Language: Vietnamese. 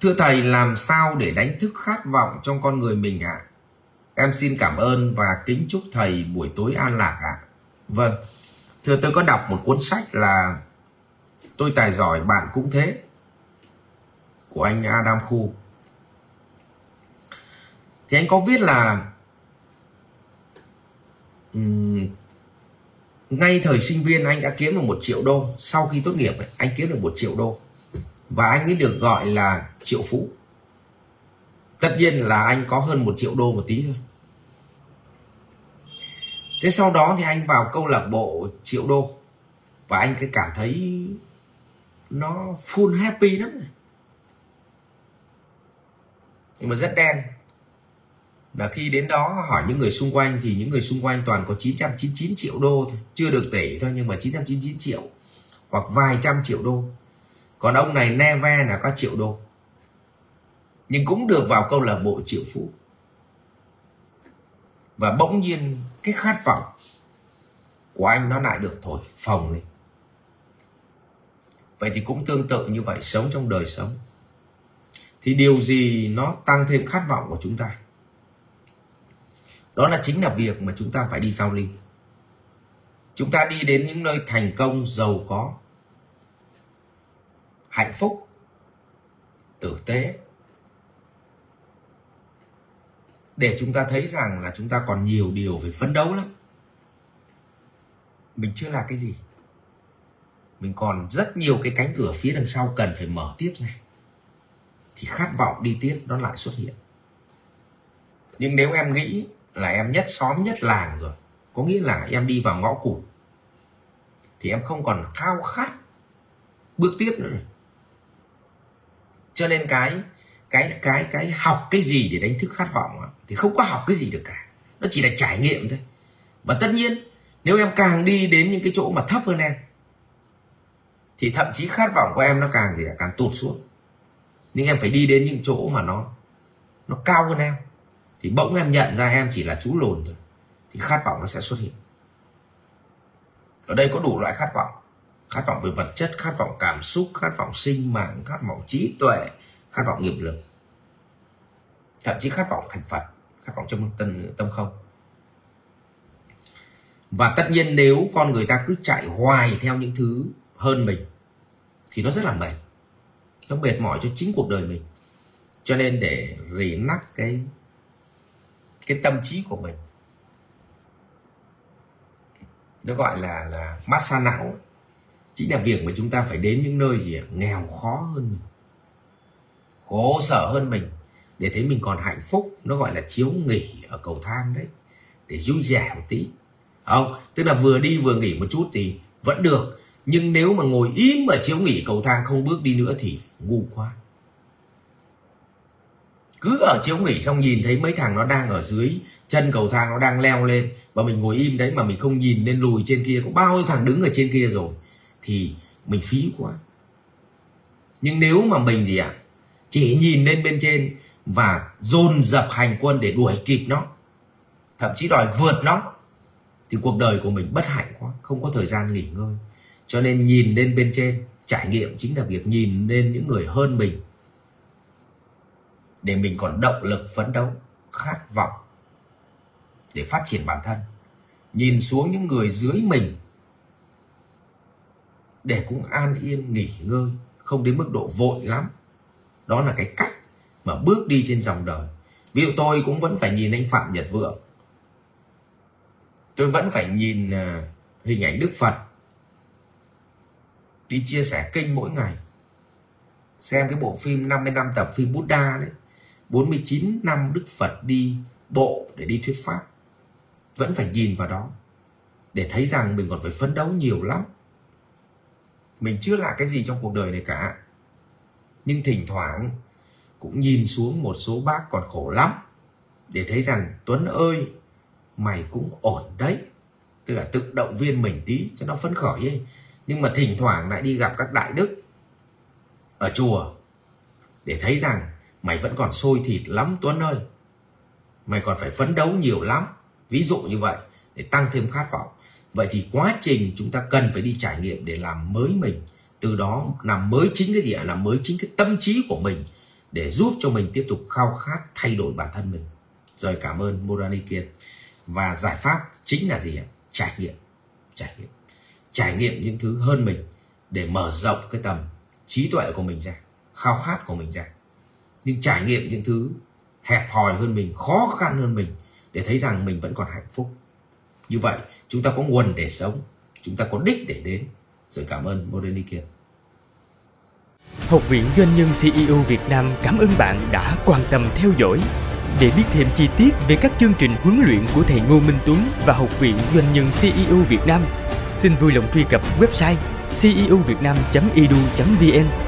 thưa thầy làm sao để đánh thức khát vọng trong con người mình ạ à? em xin cảm ơn và kính chúc thầy buổi tối an lạc ạ à. vâng thưa tôi có đọc một cuốn sách là tôi tài giỏi bạn cũng thế của anh Adam Khu thì anh có viết là um, ngay thời sinh viên anh đã kiếm được một triệu đô sau khi tốt nghiệp anh kiếm được một triệu đô và anh ấy được gọi là triệu phú. Tất nhiên là anh có hơn một triệu đô một tí thôi. Thế sau đó thì anh vào câu lạc bộ triệu đô. Và anh cái cảm thấy nó full happy lắm rồi nhưng mà rất đen. Là khi đến đó hỏi những người xung quanh thì những người xung quanh toàn có 999 triệu đô thôi. Chưa được tỷ thôi nhưng mà 999 triệu hoặc vài trăm triệu đô còn ông này neve là có triệu đô. Nhưng cũng được vào câu lạc bộ triệu phú. Và bỗng nhiên cái khát vọng của anh nó lại được thổi phồng lên. Vậy thì cũng tương tự như vậy, sống trong đời sống. Thì điều gì nó tăng thêm khát vọng của chúng ta? Đó là chính là việc mà chúng ta phải đi giao linh chúng ta đi đến những nơi thành công, giàu có hạnh phúc, tử tế. Để chúng ta thấy rằng là chúng ta còn nhiều điều phải phấn đấu lắm. Mình chưa là cái gì. Mình còn rất nhiều cái cánh cửa phía đằng sau cần phải mở tiếp ra. Thì khát vọng đi tiếp nó lại xuất hiện. Nhưng nếu em nghĩ là em nhất xóm nhất làng rồi, có nghĩa là em đi vào ngõ cụt, thì em không còn khao khát bước tiếp nữa rồi cho nên cái cái cái cái học cái gì để đánh thức khát vọng thì không có học cái gì được cả. Nó chỉ là trải nghiệm thôi. Và tất nhiên, nếu em càng đi đến những cái chỗ mà thấp hơn em, thì thậm chí khát vọng của em nó càng gì càng tụt xuống. Nhưng em phải đi đến những chỗ mà nó nó cao hơn em. Thì bỗng em nhận ra em chỉ là chú lồn thôi, thì khát vọng nó sẽ xuất hiện. Ở đây có đủ loại khát vọng khát vọng về vật chất, khát vọng cảm xúc, khát vọng sinh mạng, khát vọng trí tuệ, khát vọng nghiệp lực. Thậm chí khát vọng thành phật, khát vọng trong tâm tâm không. Và tất nhiên nếu con người ta cứ chạy hoài theo những thứ hơn mình, thì nó rất là mệt. Nó mệt mỏi cho chính cuộc đời mình. Cho nên để rỉ nắc cái cái tâm trí của mình, nó gọi là là massage não chính là việc mà chúng ta phải đến những nơi gì nghèo khó hơn mình. Khổ sở hơn mình. Để thấy mình còn hạnh phúc, nó gọi là chiếu nghỉ ở cầu thang đấy. Để vui vẻ một tí. Không, tức là vừa đi vừa nghỉ một chút thì vẫn được. Nhưng nếu mà ngồi im ở chiếu nghỉ cầu thang không bước đi nữa thì ngu quá. Cứ ở chiếu nghỉ xong nhìn thấy mấy thằng nó đang ở dưới chân cầu thang, nó đang leo lên. Và mình ngồi im đấy mà mình không nhìn lên lùi trên kia, có bao nhiêu thằng đứng ở trên kia rồi? Thì mình phí quá. Nhưng nếu mà mình gì ạ à, chỉ nhìn lên bên trên và dồn dập hành quân để đuổi kịp nó thậm chí đòi vượt nó thì cuộc đời của mình bất hạnh quá không có thời gian nghỉ ngơi. Cho nên nhìn lên bên trên trải nghiệm chính là việc nhìn lên những người hơn mình để mình còn động lực phấn đấu khát vọng để phát triển bản thân. Nhìn xuống những người dưới mình để cũng an yên nghỉ ngơi, không đến mức độ vội lắm. Đó là cái cách mà bước đi trên dòng đời. Ví dụ tôi cũng vẫn phải nhìn anh phạm nhật vượng. Tôi vẫn phải nhìn à, hình ảnh đức phật. Đi chia sẻ kinh mỗi ngày. Xem cái bộ phim 50 năm tập phim Buddha đấy. 49 năm Đức Phật đi bộ để đi thuyết pháp. Vẫn phải nhìn vào đó. Để thấy rằng mình còn phải phấn đấu nhiều lắm mình chưa là cái gì trong cuộc đời này cả. Nhưng thỉnh thoảng cũng nhìn xuống một số bác còn khổ lắm, để thấy rằng Tuấn ơi, mày cũng ổn đấy. Tức là tự động viên mình tí cho nó phấn khởi ấy. Nhưng mà thỉnh thoảng lại đi gặp các đại đức ở chùa, để thấy rằng mày vẫn còn sôi thịt lắm Tuấn ơi. Mày còn phải phấn đấu nhiều lắm. Ví dụ như vậy, để tăng thêm khát vọng vậy thì quá trình chúng ta cần phải đi trải nghiệm để làm mới mình, từ đó làm mới chính cái gì ạ? Làm mới chính cái tâm trí của mình để giúp cho mình tiếp tục khao khát thay đổi bản thân mình. Rồi cảm ơn Morani Kiên. Và giải pháp chính là gì ạ? Trải nghiệm trải nghiệm. Trải nghiệm những thứ hơn mình để mở rộng cái tầm trí tuệ của mình ra, khao khát của mình ra. Nhưng trải nghiệm, những thứ hẹp hòi hơn mình, khó khăn hơn mình để thấy rằng mình vẫn còn hạnh phúc như vậy chúng ta có nguồn để sống chúng ta có đích để đến. Rồi cảm ơn Moderni Kiên Học viện Doanh nhân CEO Việt Nam cảm ơn bạn đã quan tâm theo dõi. Để biết thêm chi tiết về các chương trình huấn luyện của thầy Ngô Minh Tuấn và Học viện Doanh nhân CEO Việt Nam, xin vui lòng truy cập website ceovietnam.edu.vn